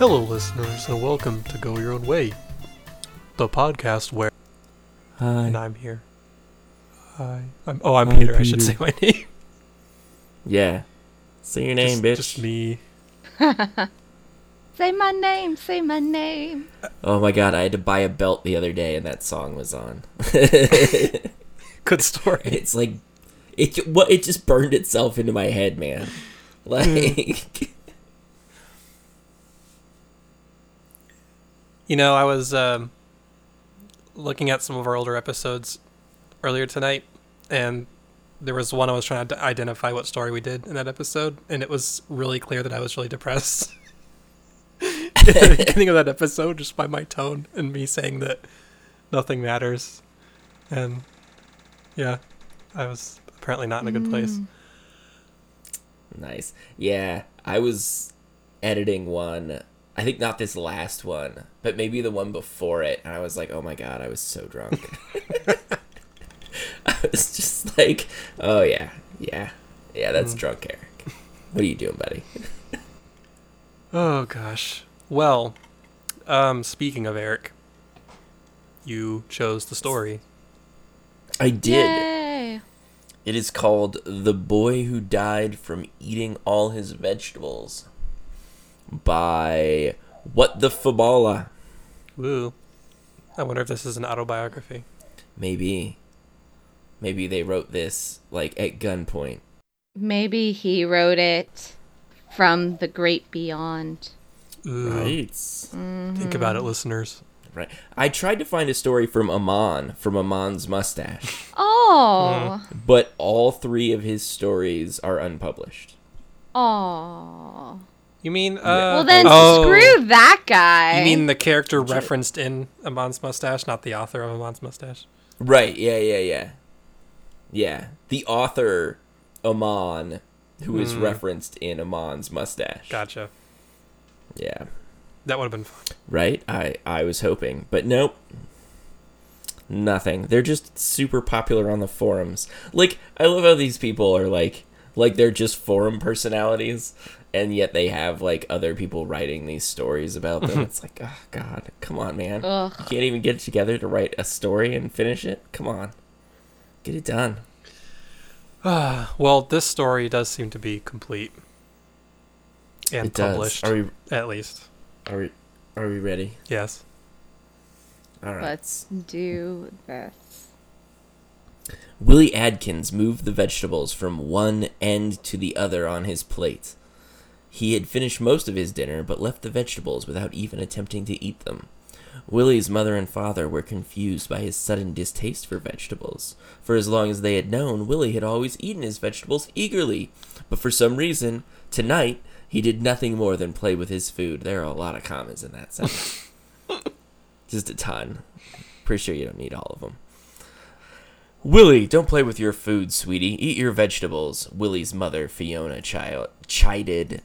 Hello, listeners, and welcome to Go Your Own Way, the podcast where. Hi. And I'm here. Hi. I'm, oh, I'm Hi, Peter. I should say my name. Yeah. Say your name, just, bitch. Just me. Say my name, say my name. Oh my god, I had to buy a belt the other day and that song was on. Good story. it's like it what it just burned itself into my head, man. Hmm. Like You know, I was um, looking at some of our older episodes earlier tonight, and there was one I was trying to identify what story we did in that episode, and it was really clear that I was really depressed. at the beginning of that episode, just by my tone and me saying that nothing matters, and yeah, I was apparently not in a good place. Mm. nice. Yeah, I was editing one. I think not this last one, but maybe the one before it, and I was like, "Oh my god, I was so drunk." I was just like, "Oh yeah, yeah, yeah, that's Mm. drunk Eric." What are you doing, buddy? Oh gosh. Well, um, speaking of Eric, you chose the story. I did. Yay. It is called The Boy Who Died from Eating All His Vegetables by What the Fabala. Woo. I wonder if this is an autobiography. Maybe. Maybe they wrote this like at gunpoint. Maybe he wrote it from the great beyond. Ooh. Right. Think about it, listeners. Right. I tried to find a story from Amon, from Amon's mustache, Oh. but all three of his stories are unpublished. Oh. You mean uh Well then oh, screw that guy. You mean the character referenced in Amon's mustache, not the author of Amon's mustache? Right, yeah, yeah, yeah. Yeah. The author, Amon, who is Hmm. referenced in Amon's mustache. Gotcha. Yeah. That would have been fun. Right? I, I was hoping. But nope. Nothing. They're just super popular on the forums. Like, I love how these people are like like they're just forum personalities and yet they have like other people writing these stories about them. Mm-hmm. it's like, oh god, come on, man. Ugh. You can't even get together to write a story and finish it? Come on. Get it done. well, this story does seem to be complete and it does. published, Are we at least. are we are we ready? Yes. All right. Let's do this. Willie Adkins moved the vegetables from one end to the other on his plate. He had finished most of his dinner, but left the vegetables without even attempting to eat them. Willie's mother and father were confused by his sudden distaste for vegetables. For as long as they had known, Willie had always eaten his vegetables eagerly. But for some reason, tonight, he did nothing more than play with his food. There are a lot of commas in that sentence. Just a ton. Pretty sure you don't need all of them. Willie, don't play with your food, sweetie. Eat your vegetables, Willie's mother, Fiona, child, chided.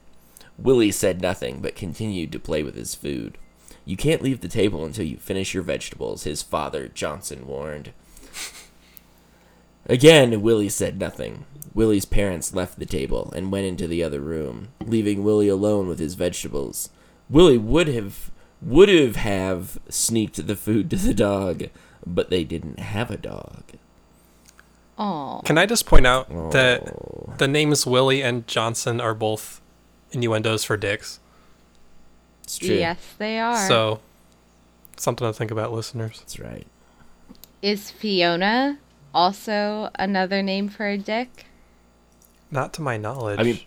Willie said nothing, but continued to play with his food. You can't leave the table until you finish your vegetables, his father, Johnson, warned. Again, Willie said nothing. Willie's parents left the table and went into the other room, leaving Willie alone with his vegetables. Willie would have would have have sneaked the food to the dog, but they didn't have a dog. Oh. Can I just point out that Oh. the names Willie and Johnson are both innuendos for dicks? It's true. Yes, they are. So, something to think about, listeners. That's right. Is Fiona also another name for a dick? Not to my knowledge. I mean,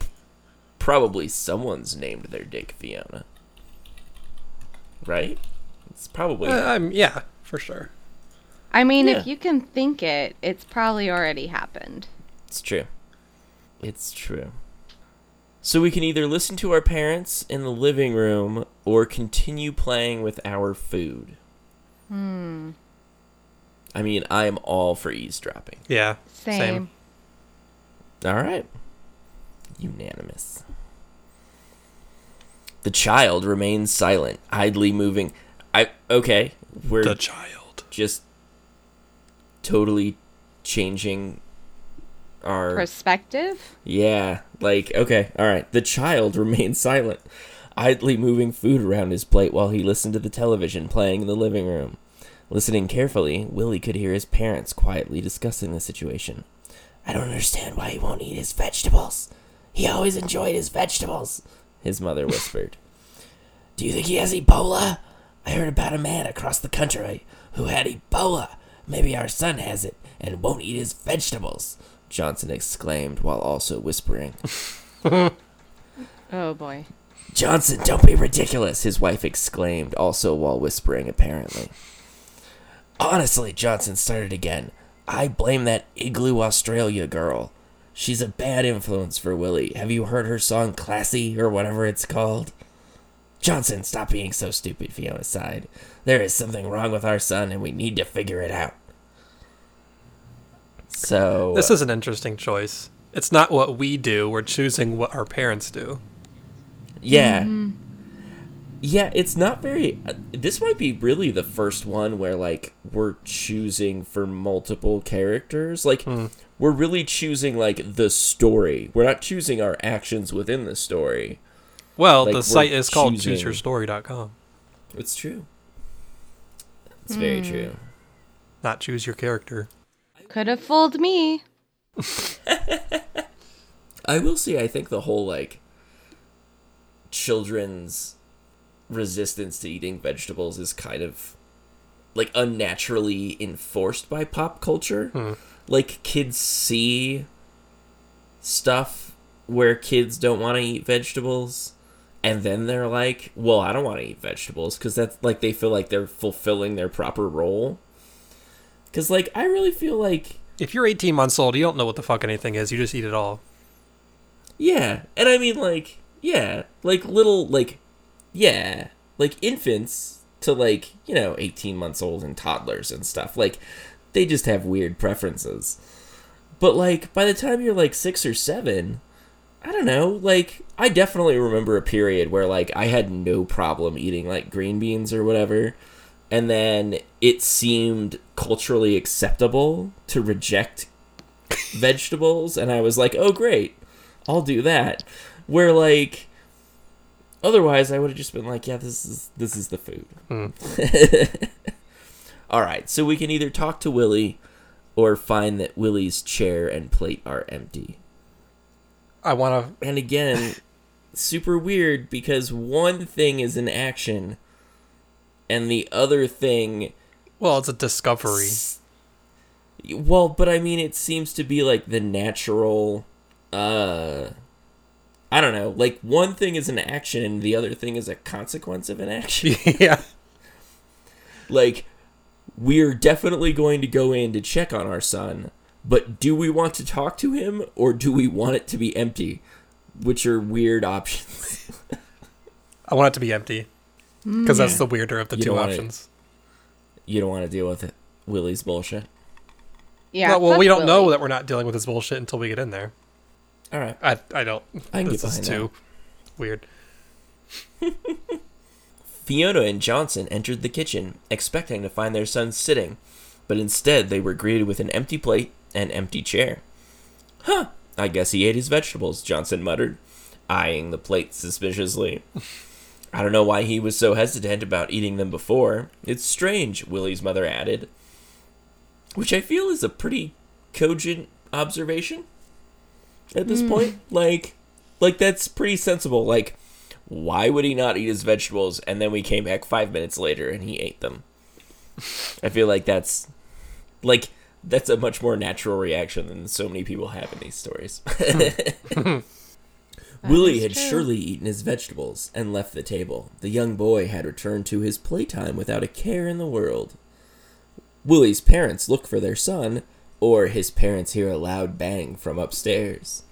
probably someone's named their dick Fiona. Right? It's probably. Uh, I'm, yeah, for sure. I mean, Yeah. if you can think it, it's probably already happened. It's true. It's true. So we can either listen to our parents in the living room or continue playing with our food. Hmm. I mean, I am all for eavesdropping. Yeah. Same. Same. All right. Unanimous. The child remains silent, idly moving. I okay, we're The child. just totally changing our Perspective? Yeah, like okay, all right. The child remained silent, idly moving food around his plate while he listened to the television playing in the living room. Listening carefully, Willie could hear his parents quietly discussing the situation. I don't understand why he won't eat his vegetables. He always enjoyed his vegetables, his mother whispered. Do you think he has Ebola? I heard about a man across the country who had Ebola. Maybe our son has it and won't eat his vegetables, Johnson exclaimed while also whispering. Oh boy. Johnson, don't be ridiculous, his wife exclaimed, also while whispering, apparently. Honestly, Johnson started again. I blame that Iggy Azalea girl. She's a bad influence for Willie. Have you heard her song Classy or whatever it's called? Johnson, stop being so stupid, Fiona sighed. There is something wrong with our son and we need to figure it out. So This is an interesting choice. It's not what we do, we're choosing what our parents do. Yeah. Mm-hmm. Yeah, it's not very. Uh, this might be really the first one where, like, we're choosing for multiple characters. Like, hmm. we're really choosing, like, the story. We're not choosing our actions within the story. Well, Like, the site is called choosing- chooseyourstory.com, It's true. It's very hmm. true. not choose your character. Could have fooled me. I will say, I think the whole, like, children's resistance to eating vegetables is kind of, like, unnaturally enforced by pop culture. Hmm. Like, kids see stuff where kids don't want to eat vegetables. And then they're like, well, I don't want to eat vegetables because that's like they feel like they're fulfilling their proper role. Because, like, I really feel like If you're 18 months old, you don't know what the fuck anything is. You just eat it all. Yeah, and I mean like yeah, like little like yeah, like infants to like, you know, 18 months old and toddlers and stuff. Like they just have weird preferences. But like by the time you're like 6 or 7, I don't know, like I definitely remember a period where like I had no problem eating like green beans or whatever. And then it seemed culturally acceptable to reject vegetables and I was like, "Oh great. I'll do that." Where like otherwise I would have just been like, "Yeah, this is this is the food." Hmm. All right, so we can either talk to Willie or find that Willie's chair and plate are empty. I want to. And again, super weird because one thing is an action and the other thing Well, it's a discovery. Well, but I mean, it seems to be like the natural. Uh, I don't know. Like one thing is an action, and the other thing is a consequence of an action. yeah. like, we're definitely going to go in to check on our son, but do we want to talk to him or do we want it to be empty? Which are weird options. I want it to be empty. Because that's the weirder of the You two don't want it- options. you don't want to deal with it. Willie's bullshit. Yeah. well, well, we don't know that we're not dealing with his bullshit until we get in there. All right. I, I don't. I can this get is behind too weird. Fiona and Johnson entered the kitchen, expecting to find their son sitting, but instead they were greeted with an empty plate and empty chair. Huh, I guess he ate his vegetables, Johnson muttered, eyeing the plate suspiciously. I don't know why he was so hesitant about eating them before. It's strange, Willie's mother added. Which I feel is a pretty cogent observation at this hmm. point. Like, like that's pretty sensible. Like, why would he not eat his vegetables? And then we came back five minutes later and he ate them. I feel like that's like that's a much more natural reaction than so many people have in these stories. Hmm. Willie had true. surely eaten his vegetables and left the table. The young boy had returned to his playtime without a care in the world. Willie's parents look for their son, or his parents hear a loud bang from upstairs.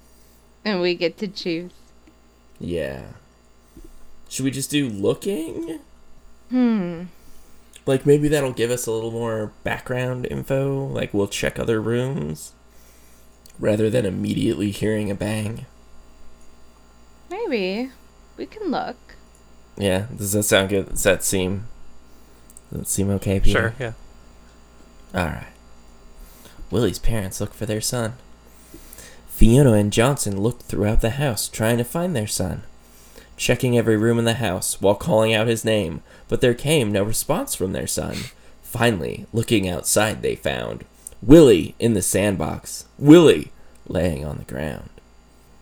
And we get to choose. Yeah. Should we just do looking? Hmm. Like maybe that'll give us a little more background info. Like we'll check other rooms rather than immediately hearing a bang. Maybe. We can look. Yeah, does that sound good? Does that seem does that seem okay, Peter? Sure, yeah. All right. Willie's parents look for their son. Fiona and Johnson looked throughout the house trying to find their son. checking every room in the house while calling out his name, but there came no response from their son. Finally, looking outside, they found Willie in the sandbox. Willie laying on the ground.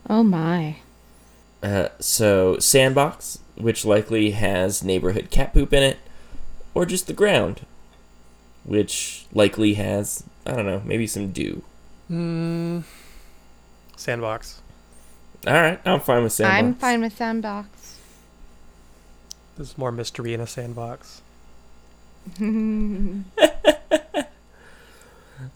Oh my. Uh, so, sandbox, which likely has neighborhood cat poop in it, or just the ground, which likely has, I don't know, maybe some dew. Mm, sandbox. Alright, I'm fine with sandbox. I'm fine with sandbox. There's more mystery in a sandbox.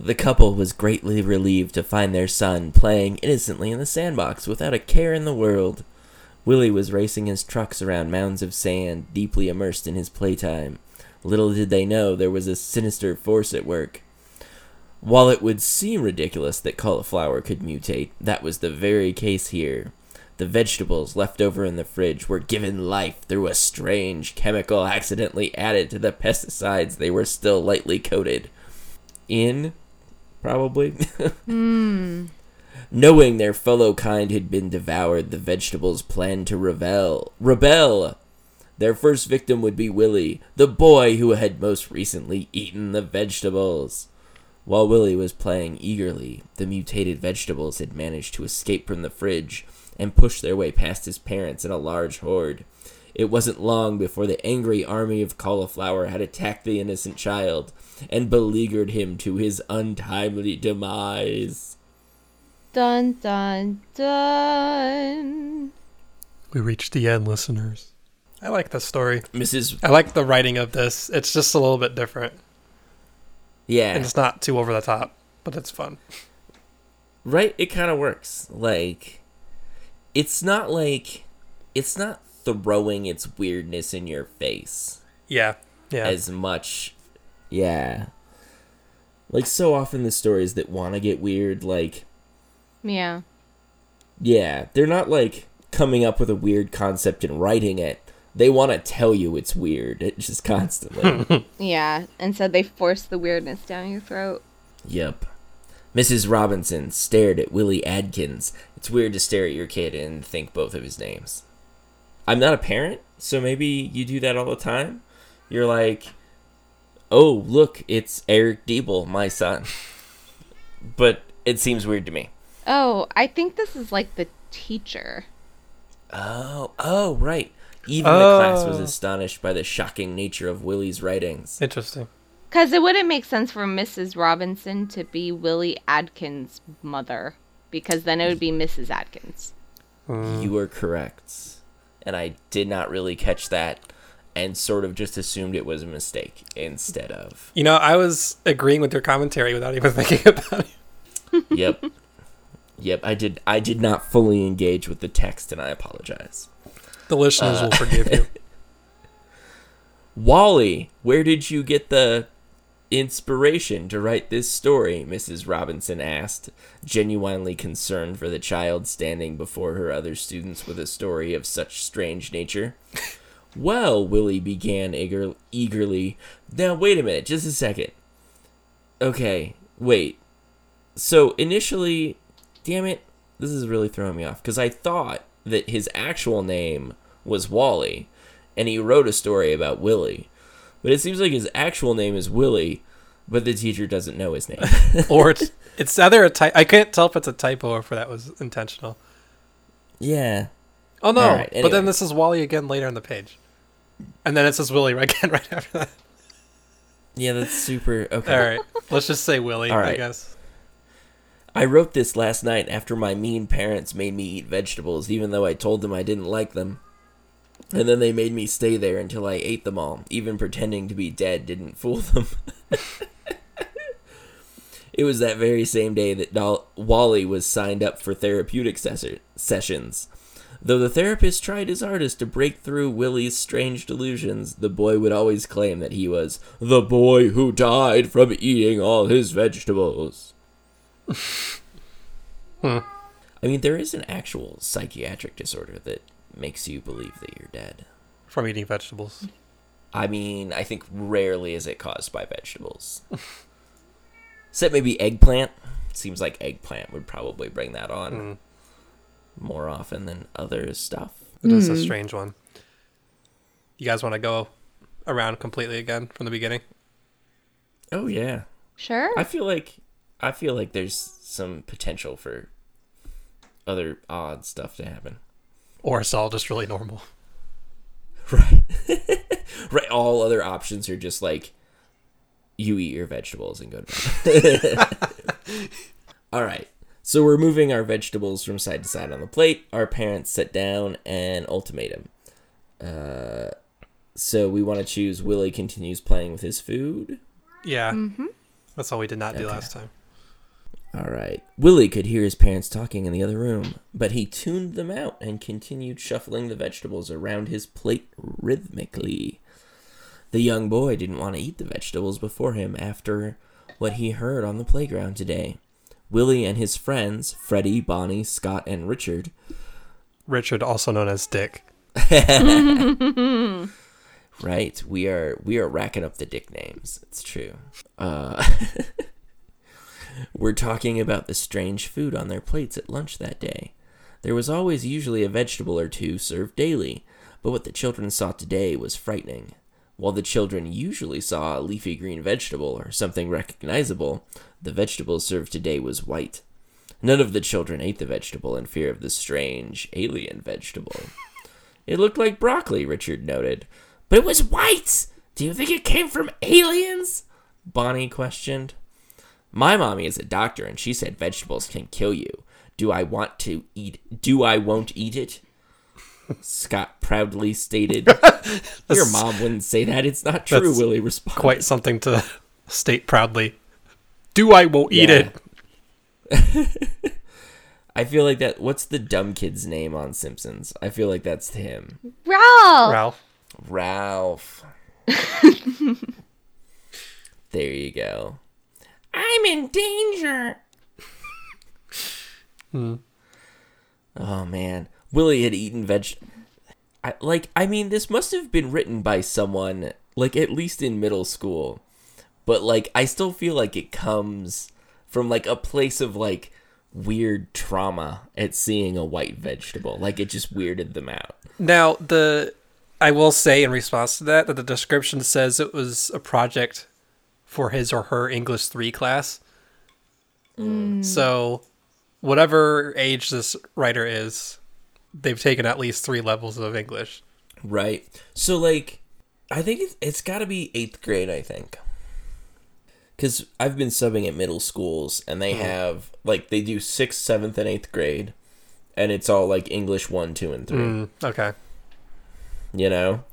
The couple was greatly relieved to find their son playing innocently in the sandbox without a care in the world. Willie was racing his trucks around mounds of sand, deeply immersed in his playtime. Little did they know there was a sinister force at work. While it would seem ridiculous that cauliflower could mutate, that was the very case here. The vegetables left over in the fridge were given life through a strange chemical accidentally added to the pesticides they were still lightly coated in, probably. Hmm. Knowing their fellow kind had been devoured, the vegetables planned to rebel. Rebel! Their first victim would be Willie, the boy who had most recently eaten the vegetables. While Willie was playing eagerly, the mutated vegetables had managed to escape from the fridge and push their way past his parents in a large horde. It wasn't long before the angry army of cauliflower had attacked the innocent child and beleaguered him to his untimely demise. Dun dun dun. We reached the end, listeners. I like the story. Mrs. I like the writing of this. It's just a little bit different. Yeah. And it's not too over the top, but it's fun. right it kind of works like it's not like it's not throwing its weirdness in your face Yeah. Yeah. as much yeah like so often the stories that want to get weird like Yeah. yeah they're not like coming up with a weird concept and writing it they want to tell you it's weird it just constantly Yeah. And so they force the weirdness down your throat. Yep. Mrs. Robinson stared at Willie Adkins. It's weird to stare at your kid and think both of his names. I'm not a parent, so maybe you do that all the time. You're like, oh, look, it's Eric Diebel, my son. But it seems weird to me. Oh, I think this is like the teacher. Oh, oh, right. Even the class was Oh. astonished by the shocking nature of Willie's writings. Interesting. Because it wouldn't make sense for Mrs. Robinson to be Willie Adkins' mother. Because then it would be Mrs. Adkins. Hmm. You were correct. And I did not really catch that and sort of just assumed it was a mistake instead of. You know, I was agreeing with your commentary without even thinking about it. Yep. Yep, I did I did not fully engage with the text and I apologize. The listeners will uh, forgive you. Wally, where did you get the inspiration to write this story? Mrs. Robinson asked, genuinely concerned for the child standing before her other students with a story of such strange nature. well, Willie began eager- eagerly. Now, wait a minute, just a second. Okay, wait. So, initially, damn it, this is really throwing me off because I thought that his actual name was Wally and he wrote a story about Willie. But it seems like his actual name is Willie, but the teacher doesn't know his name. or it's it's either a type. I can't tell if it's a typo or if that was intentional. yeah. Oh no! Right, But then this is Wally again later on the page, and then it says Willie again right after that. Yeah, that's super okay. All right, let's just say Willie. All I guess. I wrote this last night after my mean parents made me eat vegetables, even though I told them I didn't like them. And then they made me stay there until I ate them all. Even pretending to be dead didn't fool them. it was that very same day that Wally was signed up for therapeutic ses- sessions. Though the therapist tried his hardest to break through Willie's strange delusions, the boy would always claim that he was the boy who died from eating all his vegetables. Hmm. I mean, there is an actual psychiatric disorder that makes you believe that you're dead. From eating vegetables. I mean, I think rarely is it caused by vegetables. Except maybe eggplant. Seems like eggplant would probably bring that on Mm. more often than other stuff. It is a strange one. You guys want to go around completely again from the beginning? Oh yeah. Sure. I feel like I feel like there's some potential for other odd stuff to happen. Or it's all just really normal? Right. right. All other options are just like you eat your vegetables and go to bed. All right. So we're moving our vegetables from side to side on the plate. Our parents sit down and ultimatum. Uh, so we want to choose Willie continues playing with his food. Yeah. That's all we did not do Okay. last time. All right. Willie could hear his parents talking in the other room, but he tuned them out and continued shuffling the vegetables around his plate rhythmically. The young boy didn't want to eat the vegetables before him after what he heard on the playground today. Willie and his friends, Freddie, Bonnie, Scott, and Richard, Richard, also known as Dick. right? We are we are racking up the dick names. It's true. Uh, we're talking about the strange food on their plates at lunch that day. There was always usually a vegetable or two served daily, but what the children saw today was frightening. While the children usually saw a leafy green vegetable or something recognizable, the vegetable served today was white. None of the children ate the vegetable in fear of the strange alien vegetable. It looked like broccoli, Richard noted. But it was white! Do you think it came from aliens? Bonnie questioned. My mommy is a doctor and she said vegetables can kill you. Do I want to eat do I won't eat it? Scott proudly stated. Your mom wouldn't say that. It's not true, That's Willie responded. Quite something to state proudly. Do I won't eat Yeah. it. I feel like that what's the dumb kid's name on Simpsons? I feel like that's him. Ralph. Ralph. Ralph. there you go. I'm in danger. hmm. Oh man, Willie had eaten veg. I, like, I mean, this must have been written by someone like at least in middle school, but like, I still feel like it comes from like a place of like weird trauma at seeing a white vegetable. Like, it just weirded them out. Now, the I will say in response to that that the description says it was a project for his or her English 3 class. So, whatever age this writer is, they've taken at least 3 levels of English. Right. So like, I think it's, it's got to be eighth grade. I think. Because I've been subbing at middle schools, and they have like they do sixth, seventh, and eighth grade, and it's all like English one, two, and three. Mm, okay. You know.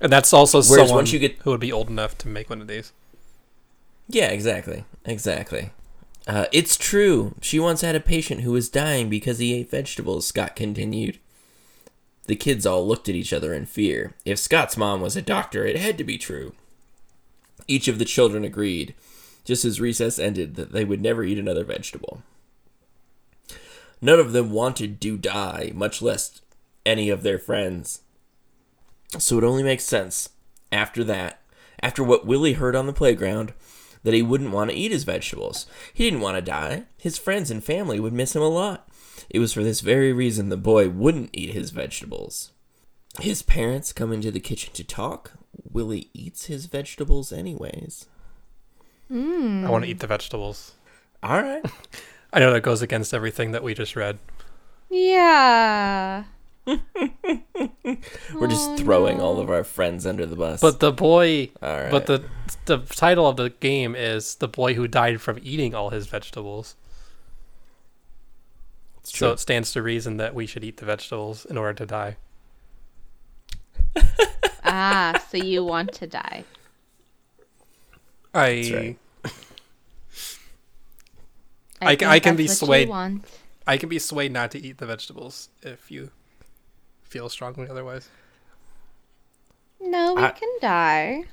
And that's also Whereas someone once you get- who would be old enough to make one of these. Yeah, exactly, exactly. Uh, it's true. She once had a patient who was dying because he ate vegetables. Scott continued. The kids all looked at each other in fear. If Scott's mom was a doctor, it had to be true. Each of the children agreed, just as recess ended, that they would never eat another vegetable. None of them wanted to die, much less any of their friends. So it only makes sense, after that, after what Willie heard on the playground, that he wouldn't want to eat his vegetables. He didn't want to die. His friends and family would miss him a lot. It was for this very reason the boy wouldn't eat his vegetables. His parents come into the kitchen to talk. Willie eats his vegetables anyways. Mm. I want to eat the vegetables. All right. I know that goes against everything that we just read. Yeah. We're just throwing all of our friends under the bus. But the boy, All right. but the the title of the game is the boy who died from eating all his vegetables. it's So it stands to reason that we should eat the vegetables in order to die. Ah, so you want to die. I right. I ca- I can be that's what you swayed. I can be swayed not to eat the vegetables if you feel strongly otherwise. No, we I- can die.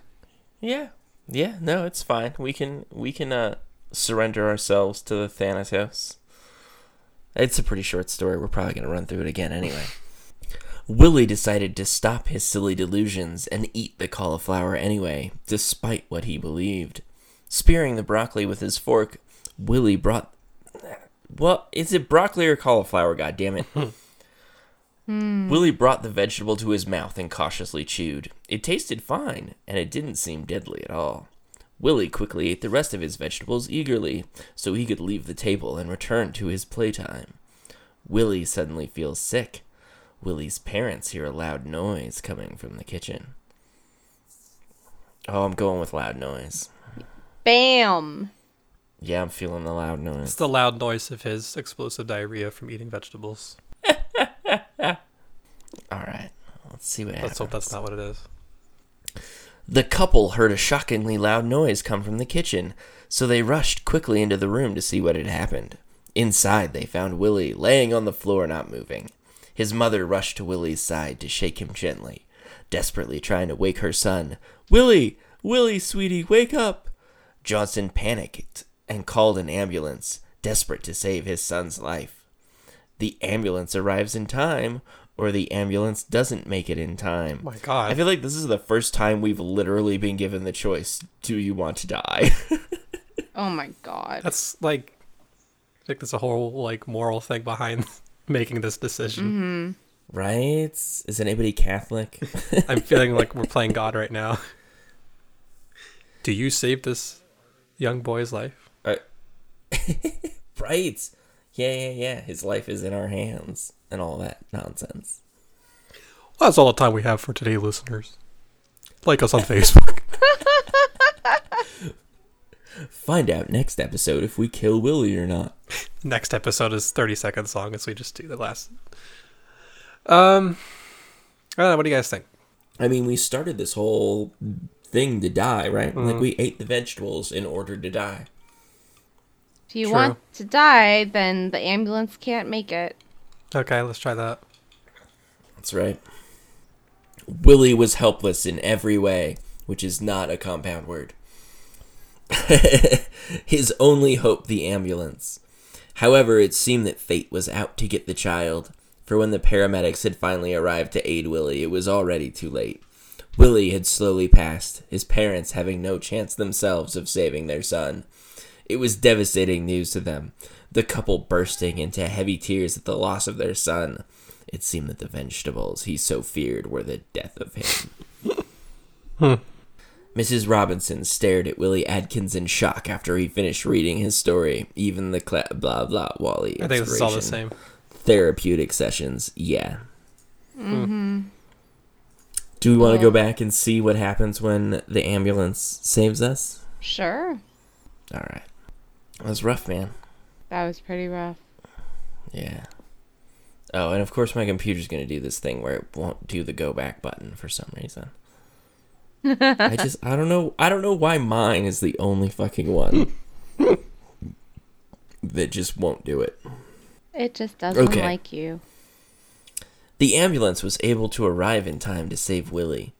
yeah. Yeah, no, it's fine. We can we can uh surrender ourselves to the Thanatos. It's a pretty short story. We're probably going to run through it again anyway. Willie decided to stop his silly delusions and eat the cauliflower anyway, despite what he believed. Spearing the broccoli with his fork, Willie brought. Well, is it broccoli or cauliflower? God damn it! Hmm. Willie brought the vegetable to his mouth and cautiously chewed. It tasted fine, and it didn't seem deadly at all. Willie quickly ate the rest of his vegetables eagerly, so he could leave the table and return to his playtime. Willie suddenly feels sick. Willie's parents hear a loud noise coming from the kitchen. Oh, I'm going with loud noise. Bam. Yeah, I'm feeling the loud noise. It's the loud noise of his explosive diarrhea from eating vegetables. All right, let's see what Let's hope happens. that's not what it is. The couple heard a shockingly loud noise come from the kitchen, so they rushed quickly into the room to see what had happened. Inside, they found Willie laying on the floor, not moving. His mother rushed to Willie's side to shake him gently, desperately trying to wake her son. Willie! Willie, sweetie, wake up! Johnson panicked and called an ambulance, desperate to save his son's life. The ambulance arrives in time, or the ambulance doesn't make it in time. My God. I feel like this is the first time we've literally been given the choice do you want to die? Oh my god. That's like, I think there's a whole like moral thing behind making this decision. right? Is anybody Catholic? I'm feeling like we're playing God right now. Do you save this young boy's life? Uh, right. Yeah, yeah, yeah. His life is in our hands and all that nonsense. Well, that's all the time we have for today, listeners. Like us on Facebook. Find out next episode if we kill Willie or not. Next episode is 30 seconds long, as we just do the last. Um, I don't know. What do you guys think? I mean, we started this whole thing to die, right? Mm-hmm. Like we ate the vegetables in order to die. If you True. want to die, then the ambulance can't make it. Okay, let's try that. That's right. Willie was helpless in every way, which is not a compound word. His only hope, the ambulance. However, it seemed that fate was out to get the child, for when the paramedics had finally arrived to aid Willie, it was already too late. Willie had slowly passed, his parents having no chance themselves of saving their son. It was devastating news to them, the couple bursting into heavy tears at the loss of their son. It seemed that the vegetables he so feared were the death of him. Mrs. Robinson stared at Willie Adkins in shock after he finished reading his story. Even the cla- blah blah Wally. I think this is all the same. Therapeutic sessions, yeah. Mm-hmm. Do we want to go back and see what happens when the ambulance saves us? Sure. All right. That was rough, man. That was pretty rough. Yeah. Oh, and of course my computer's going to do this thing where it won't do the go back button for some reason. I just I don't know I don't know why mine is the only fucking one that just won't do it. It just doesn't Okay. like you. The ambulance was able to arrive in time to save Willie.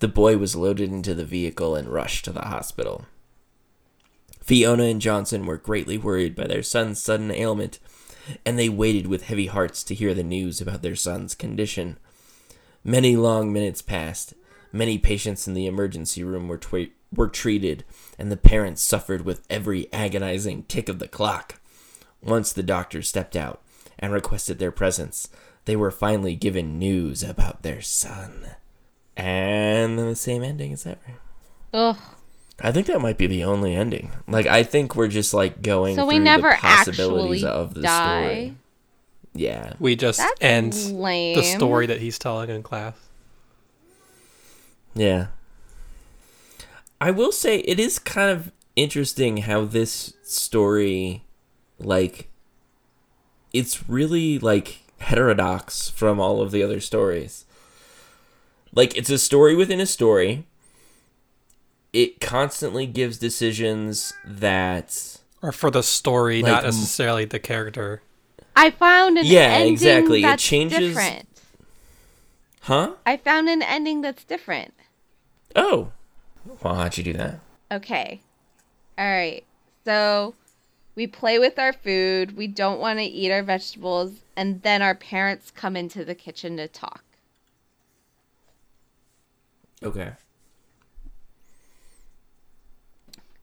The boy was loaded into the vehicle and rushed to the hospital. Fiona and Johnson were greatly worried by their son's sudden ailment, and they waited with heavy hearts to hear the news about their son's condition. Many long minutes passed. Many patients in the emergency room were, were treated, and the parents suffered with every agonizing tick of the clock. Once the doctor stepped out and requested their presence, they were finally given news about their son. And the same ending as ever. Ugh. I think that might be the only ending. Like I think we're just like going So through we never the possibilities actually of the die. story. Yeah. We just That's end lame. the story that he's telling in class. Yeah. I will say it is kind of interesting how this story like it's really like heterodox from all of the other stories. Like it's a story within a story. It constantly gives decisions that Or for the story, Like, not necessarily the character. I found an Yeah, ending exactly. It that's changes- different. Huh? I found an ending that's different. Oh. Well, how'd you do that? Okay. All right. So we play with our food. We don't want to eat our vegetables. And then our parents come into the kitchen to talk. Okay.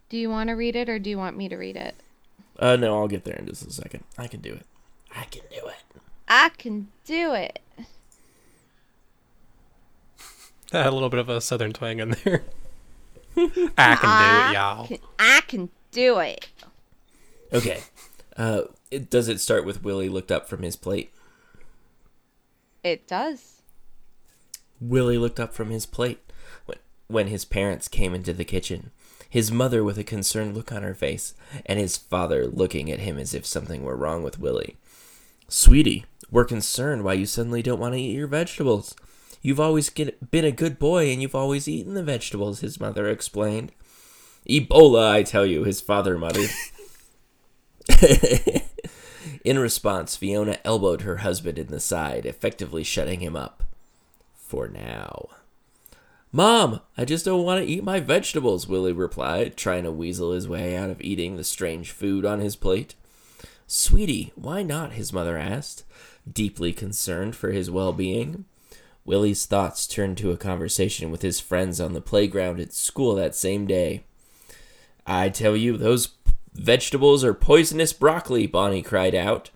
Do you want to read it or do you want me to read it? Uh no, I'll get there in just a second. I can do it. I can do it. I can do it. That had a little bit of a southern twang in there. I can do it, y'all. Can- I can do it. Okay. Uh, it, does it start with Willie looked up from his plate? It does. Willie looked up from his plate when, when his parents came into the kitchen. His mother with a concerned look on her face, and his father looking at him as if something were wrong with Willie. Sweetie, we're concerned why you suddenly don't want to eat your vegetables. You've always get, been a good boy and you've always eaten the vegetables, his mother explained. Ebola, I tell you, his father muttered. in response, Fiona elbowed her husband in the side, effectively shutting him up. For now. Mom, I just don't want to eat my vegetables, Willie replied, trying to weasel his way out of eating the strange food on his plate. Sweetie, why not? his mother asked, deeply concerned for his well being. Willie's thoughts turned to a conversation with his friends on the playground at school that same day. I tell you, those vegetables are poisonous broccoli, Bonnie cried out.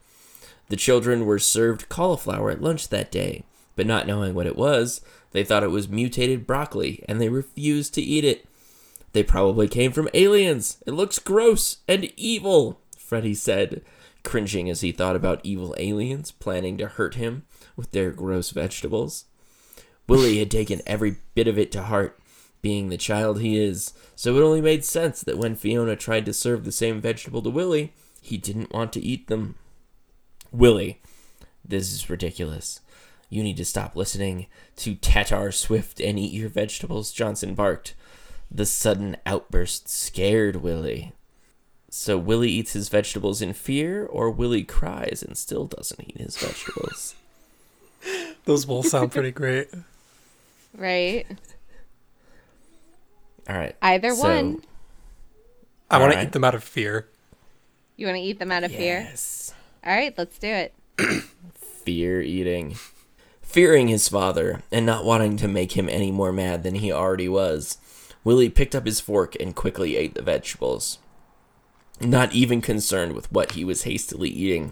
The children were served cauliflower at lunch that day, but not knowing what it was, they thought it was mutated broccoli and they refused to eat it. They probably came from aliens. It looks gross and evil, Freddie said, cringing as he thought about evil aliens planning to hurt him with their gross vegetables. Willie had taken every bit of it to heart, being the child he is, so it only made sense that when Fiona tried to serve the same vegetable to Willie, he didn't want to eat them. Willie, this is ridiculous. You need to stop listening to Taylor Swift and eat your vegetables, Johnson barked. The sudden outburst scared Willie. So Willie eats his vegetables in fear, or Willie cries and still doesn't eat his vegetables? Those both sound pretty great. Right. All right. Either so- one. I want to eat them out of fear. You want to eat them out of fear? Yes. All right, let's do it. Fear eating. Fearing his father and not wanting to make him any more mad than he already was, Willie picked up his fork and quickly ate the vegetables. Not even concerned with what he was hastily eating.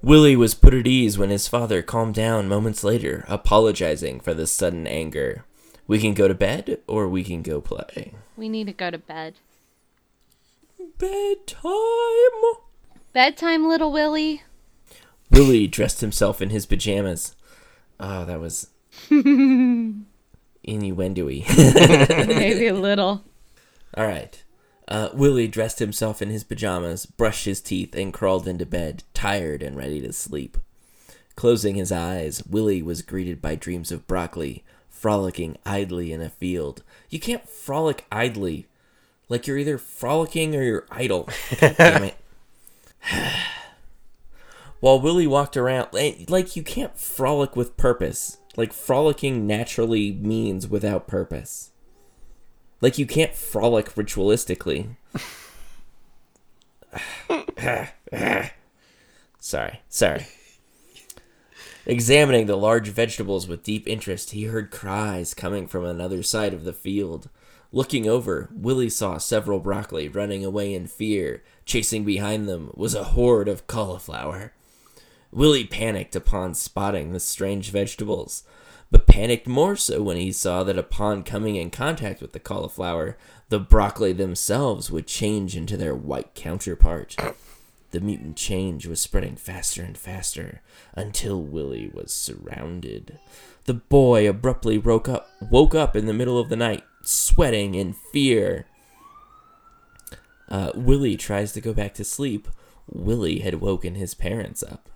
Willie was put at ease when his father calmed down moments later, apologizing for the sudden anger. We can go to bed or we can go play. We need to go to bed. Bedtime! Bedtime, little Willie. Willie dressed himself in his pajamas. Oh, that was innuendo-y. Maybe a little. All right. Uh, Willie dressed himself in his pajamas, brushed his teeth, and crawled into bed, tired and ready to sleep. Closing his eyes, Willie was greeted by dreams of broccoli, frolicking idly in a field. You can't frolic idly. Like you're either frolicking or you're idle. God damn it. While Willie walked around, like like you can't frolic with purpose. Like frolicking naturally means without purpose. Like you can't frolic ritualistically. sorry, sorry. Examining the large vegetables with deep interest, he heard cries coming from another side of the field. Looking over, Willie saw several broccoli running away in fear. Chasing behind them was a horde of cauliflower. Willie panicked upon spotting the strange vegetables, but panicked more so when he saw that upon coming in contact with the cauliflower, the broccoli themselves would change into their white counterpart. The mutant change was spreading faster and faster until Willie was surrounded. The boy abruptly woke up, woke up in the middle of the night, sweating in fear. Uh, Willie tries to go back to sleep. Willie had woken his parents up.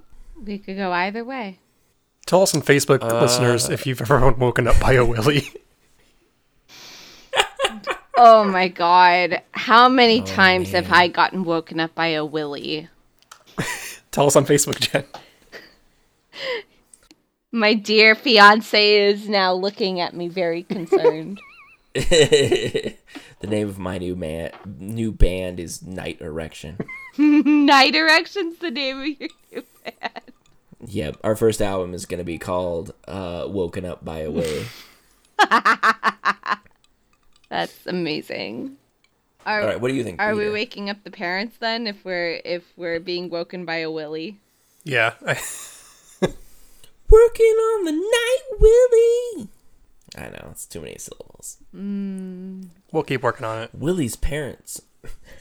We could go either way. Tell us on Facebook, uh, listeners, if you've ever been woken up by a Willy. Oh my god. How many oh, times have I gotten woken up by a Willie? Tell us on Facebook, Jen. My dear fiance is now looking at me very concerned. the name of my new man, new band is Night Erection. Night Erection's the name of your new band. Yep, our first album is gonna be called uh, "Woken Up by a Willie." That's amazing. Are, All right, what do you think? are we waking up the parents then if we're if we're being woken by a Willie? Yeah. I, Working on the night, Willie. I know, it's too many syllables. Mm. We'll keep working on it. Willie's parents.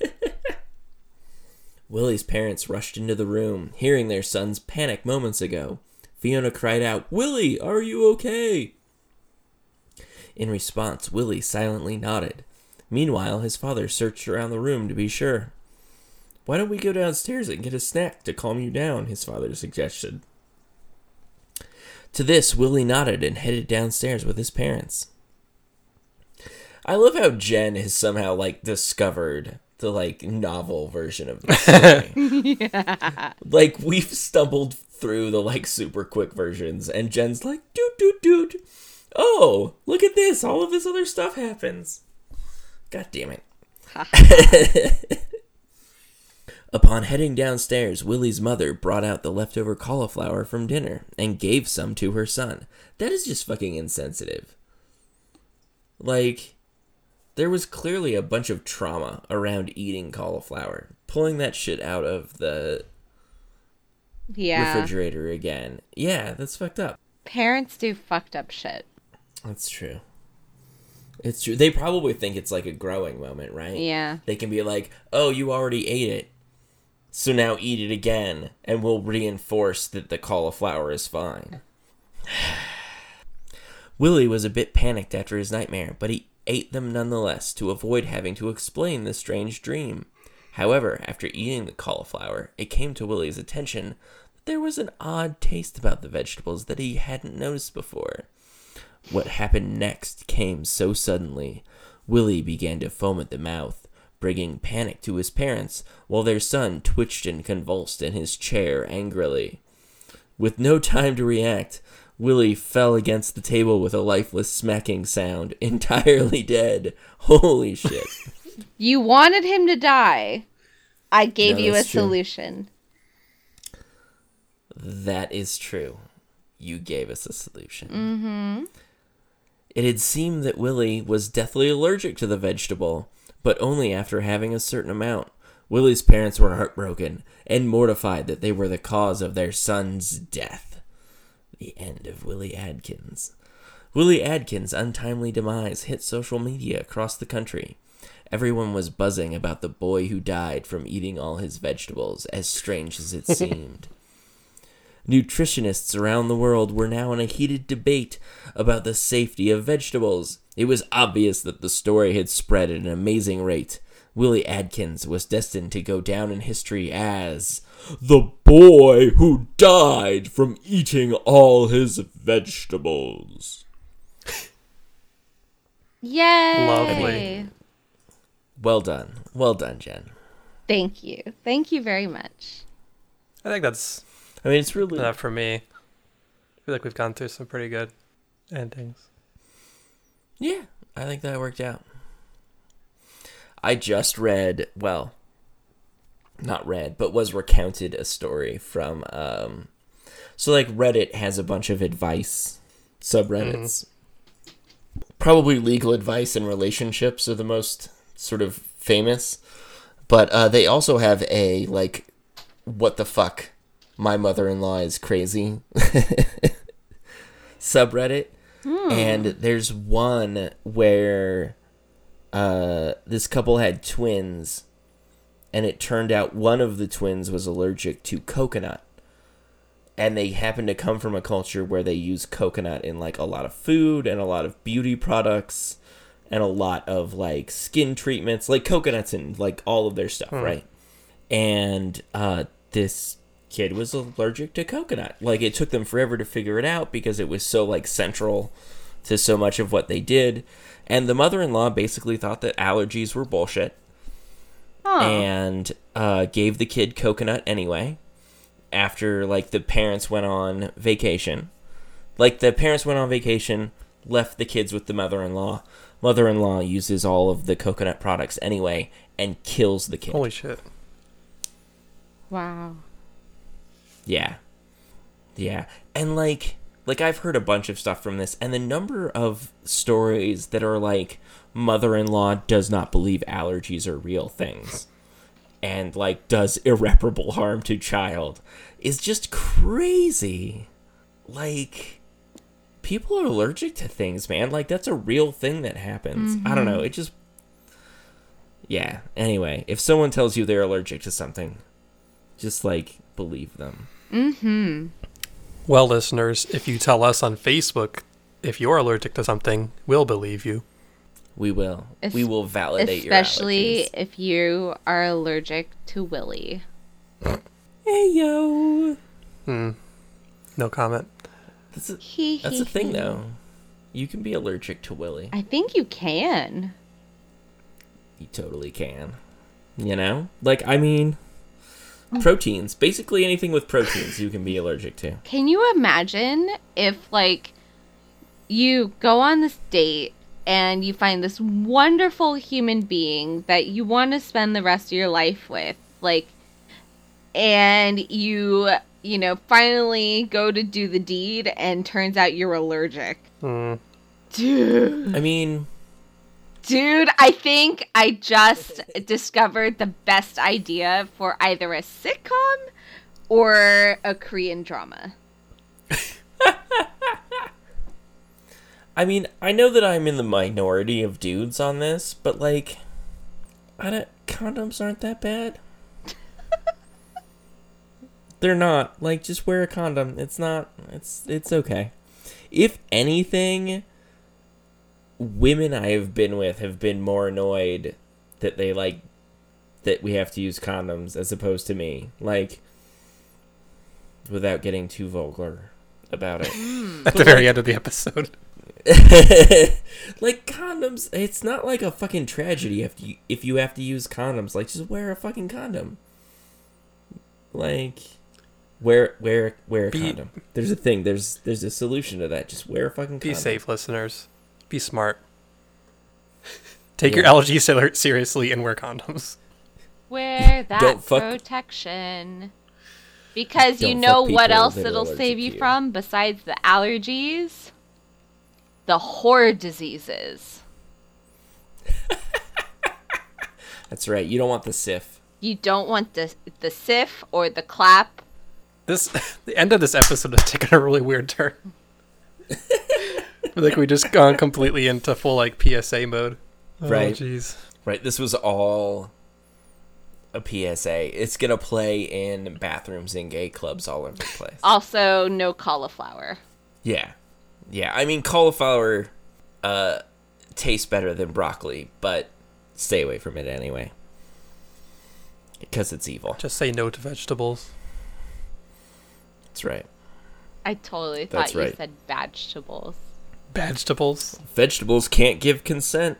Willie's parents rushed into the room, hearing their son's panic moments ago. Fiona cried out, Willie, are you okay? In response, Willie silently nodded. Meanwhile, his father searched around the room to be sure. Why don't we go downstairs and get a snack to calm you down? his father suggested. To this, Willie nodded and headed downstairs with his parents. I love how Jen has somehow like discovered the like novel version of this story. Like we've stumbled through the like super quick versions, and Jen's like, dude, dude, dude. Oh, look at this! All of this other stuff happens. God damn it. Upon heading downstairs, Willie's mother brought out the leftover cauliflower from dinner and gave some to her son. That is just fucking insensitive. Like, there was clearly a bunch of trauma around eating cauliflower. Pulling that shit out of the Yeah. refrigerator again. Yeah, that's fucked up. Parents do fucked up shit. That's true. It's true. They probably think it's like a growing moment, right? Yeah. They can be like, "Oh, you already ate it, so now eat it again, and we'll reinforce that the cauliflower is fine." Willie was a bit panicked after his nightmare, but he ate them nonetheless to avoid having to explain the strange dream. However, after eating the cauliflower, it came to Willie's attention that there was an odd taste about the vegetables that he hadn't noticed before. What happened next came so suddenly. Willie began to foam at the mouth, bringing panic to his parents, while their son twitched and convulsed in his chair angrily. With no time to react, Willie fell against the table with a lifeless smacking sound, entirely dead. Holy shit. You wanted him to die. I gave No, you a true. solution. That is true. You gave us a solution. Mm-hmm. It had seemed that Willie was deathly allergic to the vegetable, but only after having a certain amount. Willie's parents were heartbroken and mortified that they were the cause of their son's death. The end of Willie Adkins. Willie Adkins' untimely demise hit social media across the country. Everyone was buzzing about the boy who died from eating all his vegetables, as strange as it seemed. Nutritionists around the world were now in a heated debate about the safety of vegetables. It was obvious that the story had spread at an amazing rate. Willie Adkins was destined to go down in history as the boy who died from eating all his vegetables. Yay! Lovely. Well done. Well done, Jen. Thank you. Thank you very much. I think that's I mean, it's really. enough for me. I feel like we've gone through some pretty good endings. Yeah, I think that worked out. I just read, well, not read, but was recounted a story from um so like Reddit has a bunch of advice subreddits. Probably legal advice and relationships are the most sort of famous, but uh they also have a like what the fuck my mother-in-law is crazy subreddit and there's one where uh, this couple had twins, and it turned out one of the twins was allergic to coconut. And they happen to come from a culture where they use coconut in like a lot of food and a lot of beauty products and a lot of like skin treatments, like coconuts and like all of their stuff, right? And uh, this kid was allergic to coconut. Like it took them forever to figure it out because it was so like central to so much of what they did. And the mother-in-law basically thought that allergies were bullshit Huh. and uh, gave the kid coconut anyway. After like the parents went on vacation, like the parents went on vacation, left the kids with the mother-in-law. Mother-in-law uses all of the coconut products anyway and kills the kid. Holy shit. wow. Yeah. Yeah. And like like I've heard a bunch of stuff from this and the number of stories that are like mother-in-law does not believe allergies are real things and like does irreparable harm to child is just crazy. Like people are allergic to things, man. Like that's a real thing that happens. I don't know. Mm-hmm. It just Yeah. Anyway, if someone tells you they're allergic to something, just like believe them. Mm-hmm. Well, listeners, if you tell us on Facebook if you're allergic to something, we'll believe you. We will. Es- we will validate Especially your allergies. Especially if you are allergic to Willy. Hey yo. Hmm. No comment. That's a, Hee that's hee the thing hee. though. You can be allergic to Willy. I think you can. You totally can. You know? Like I mean proteins. Basically anything with proteins you can be allergic to. Can you imagine if like you go on this date and you find this wonderful human being that you want to spend the rest of your life with, like and you, you know, finally go to do the deed and turns out you're allergic. Hmm. Dude, I mean, dude, I think I just discovered the best idea for either a sitcom or a Korean drama. I mean, I know that I'm in the minority of dudes on this, but like, I don't, condoms aren't that bad. They're not. Like, just wear a condom. It's not. It's it's okay. If anything, women I have been with have been more annoyed that they like that we have to use condoms as opposed to me. Like, without getting too vulgar about it. Hmm. At the very end of the episode. like condoms, it's not like a fucking tragedy if you if you have to use condoms. Like just wear a fucking condom. Like wear wear wear a Be- condom. There's a thing. There's there's a solution to that. Just wear a fucking condom. Be safe, listeners. Be smart. Take your Yeah. allergies ser- seriously and wear condoms. Wear that Don't protection. Because you Don't know what else it'll save you you. from besides the allergies? The horror diseases. That's right. You don't want the sif. You don't want the the sif or the clap. This the end of this episode has taken a really weird turn. like we just gone completely into full like PSA mode. Oh, Right. Jeez. Right. This was all a PSA. It's gonna play in bathrooms and gay clubs all over the place. Also, no cauliflower. Yeah. Yeah. I mean, cauliflower uh, tastes better than broccoli, but stay away from it anyway. Because it's evil. Just say no to vegetables. That's right. I totally thought That's you right. said vegetables. Vegetables. Vegetables can't give consent.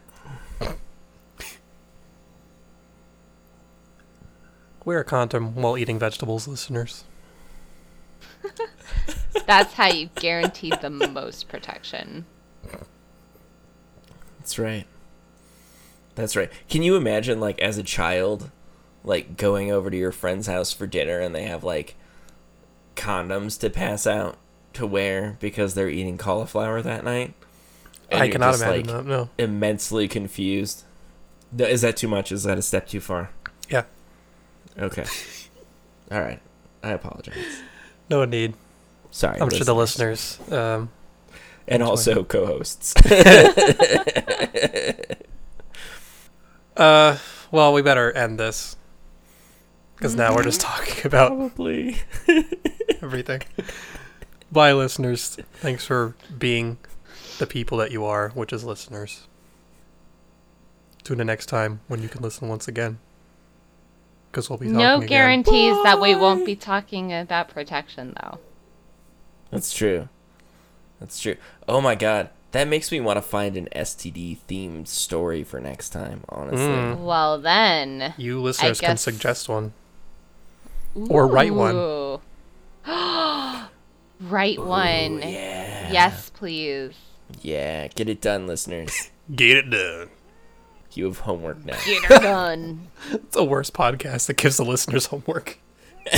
Wear a condom while eating vegetables, listeners. That's how you guarantee the most protection. That's right. That's right. Can you imagine, like, as a child, like, going over to your friend's house for dinner and they have, like, condoms to pass out to wear because they're eating cauliflower that night? I cannot just, imagine like, that. No. immensely confused. Is that too much? Is that a step too far? Yeah. Okay. All right. I apologize. No need. Sorry. I'm sure the listeners. Um, And also co-hosts. uh, well, we better end this because now we're just talking about Probably. everything. Bye, listeners. Thanks for being the people that you are, which is listeners. Tune in next time when you can listen once again. Because we'll be talking No again. guarantees that we won't be talking about protection, though. That's true. That's true. Oh my god. That makes me want to find an STD themed story for next time, honestly. Mm. Well, then. You listeners can suggest one. Or write one. Ooh. write one. Yeah. Yes, please. Yeah, get it done, listeners. Get it done. You have homework now. Get it done. It's the worst podcast that gives the listeners homework.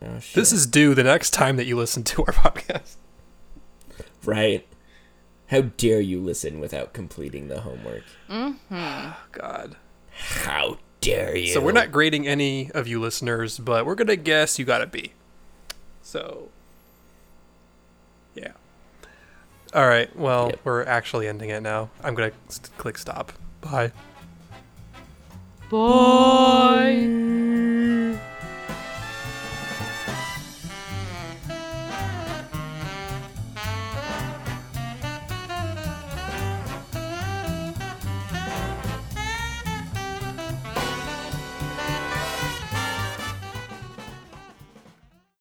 Oh, shit. This is due the next time that you listen to our podcast. right. How dare you listen without completing the homework? Mm-hmm. Oh, God. How dare you? So we're not grading any of you listeners, but we're gonna guess you got a B. So Yeah. All right. Well, Yep. we're actually ending it now. I'm gonna s- click stop. Bye. Bye.